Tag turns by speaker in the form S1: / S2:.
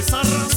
S1: essa